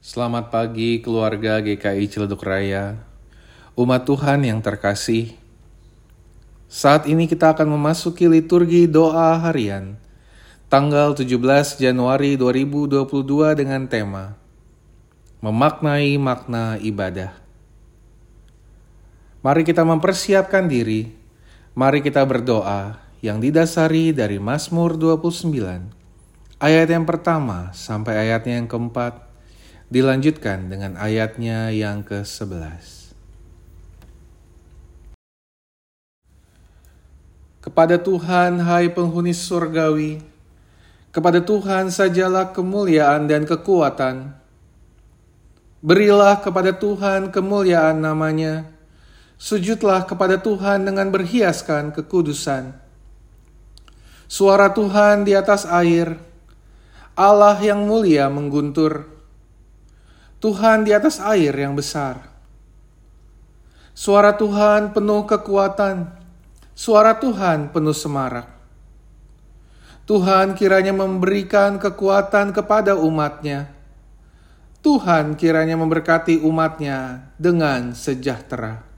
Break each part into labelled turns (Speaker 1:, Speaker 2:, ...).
Speaker 1: Selamat pagi keluarga GKI Ciledug Raya, umat Tuhan yang terkasih. Saat ini kita akan memasuki liturgi doa harian, tanggal 17 Januari 2022 dengan tema Memaknai Makna Ibadah. Mari kita mempersiapkan diri, mari kita berdoa yang didasari dari Mazmur 29, ayat yang pertama sampai ayatnya yang keempat, dilanjutkan dengan ayatnya yang ke-11. Kepada Tuhan, hai penghuni surgawi, kepada Tuhan sajalah kemuliaan dan kekuatan. Berilah kepada Tuhan kemuliaan namanya, sujudlah kepada Tuhan dengan berhiaskan kekudusan. Suara Tuhan di atas air, Allah yang mulia mengguntur. Tuhan di atas air yang besar. Suara Tuhan penuh kekuatan, suara Tuhan penuh semarak. Tuhan kiranya memberikan kekuatan kepada umatnya. Tuhan kiranya memberkati umatnya dengan sejahtera.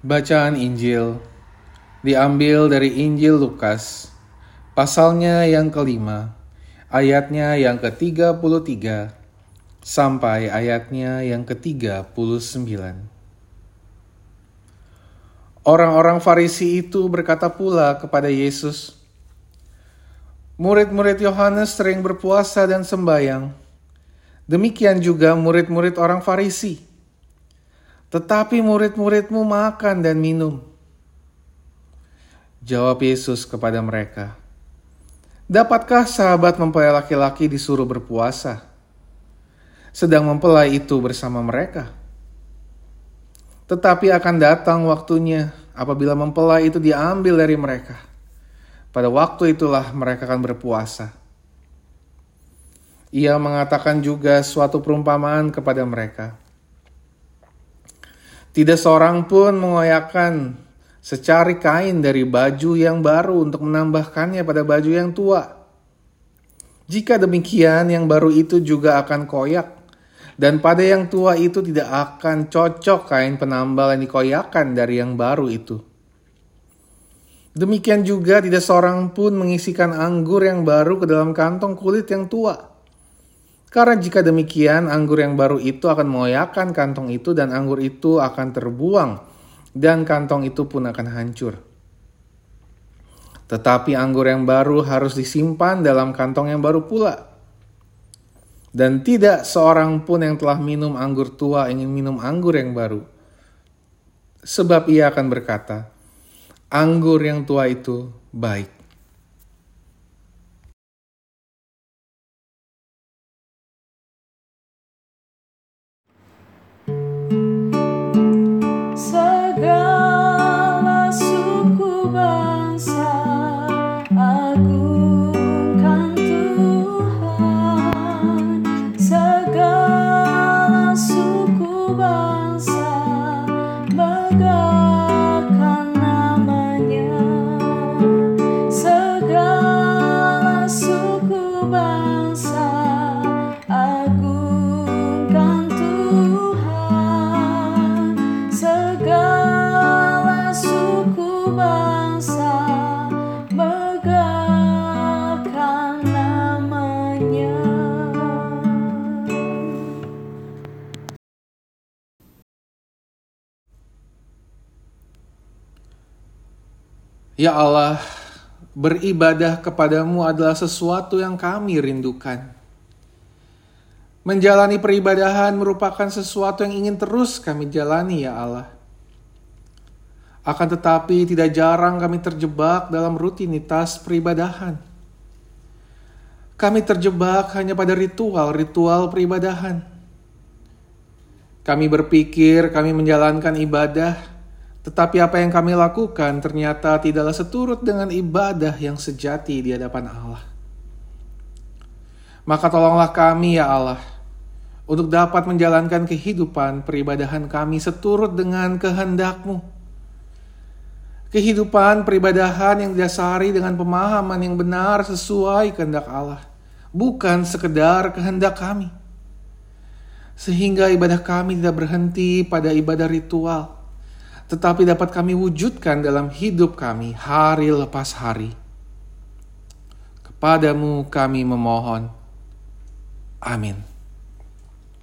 Speaker 1: Bacaan Injil diambil dari Injil Lukas, pasalnya yang kelima, ayatnya yang ke-33 sampai ayatnya yang ke-39. Orang-orang Farisi itu berkata pula kepada Yesus, Murid-murid Yohanes sering berpuasa dan sembahyang. Demikian juga murid-murid orang Farisi tetapi murid-muridmu makan dan minum. Jawab Yesus kepada mereka, Dapatkah sahabat mempelai laki-laki disuruh berpuasa, sedang mempelai itu bersama mereka? Tetapi akan datang waktunya apabila mempelai itu diambil dari mereka. Pada waktu itulah mereka akan berpuasa. Ia mengatakan juga suatu perumpamaan kepada mereka tidak seorang pun mengoyakkan secari kain dari baju yang baru untuk menambahkannya pada baju yang tua. Jika demikian, yang baru itu juga akan koyak, dan pada yang tua itu tidak akan cocok kain penambal yang dikoyakan dari yang baru itu. Demikian juga tidak seorang pun mengisikan anggur yang baru ke dalam kantong kulit yang tua karena jika demikian, anggur yang baru itu akan mengoyakkan kantong itu dan anggur itu akan terbuang dan kantong itu pun akan hancur. Tetapi anggur yang baru harus disimpan dalam kantong yang baru pula. Dan tidak seorang pun yang telah minum anggur tua ingin minum anggur yang baru. Sebab ia akan berkata, anggur yang tua itu baik. Ya Allah, beribadah kepadamu adalah sesuatu yang kami rindukan. Menjalani peribadahan merupakan sesuatu yang ingin terus kami jalani ya Allah. Akan tetapi tidak jarang kami terjebak dalam rutinitas peribadahan. Kami terjebak hanya pada ritual-ritual peribadahan. Kami berpikir kami menjalankan ibadah, tetapi apa yang kami lakukan ternyata tidaklah seturut dengan ibadah yang sejati di hadapan Allah. Maka tolonglah kami ya Allah, untuk dapat menjalankan kehidupan peribadahan kami seturut dengan kehendak-Mu. Kehidupan peribadahan yang didasari dengan pemahaman yang benar sesuai kehendak Allah bukan sekedar kehendak kami. Sehingga ibadah kami tidak berhenti pada ibadah ritual, tetapi dapat kami wujudkan dalam hidup kami hari lepas hari. Kepadamu kami memohon. Amin.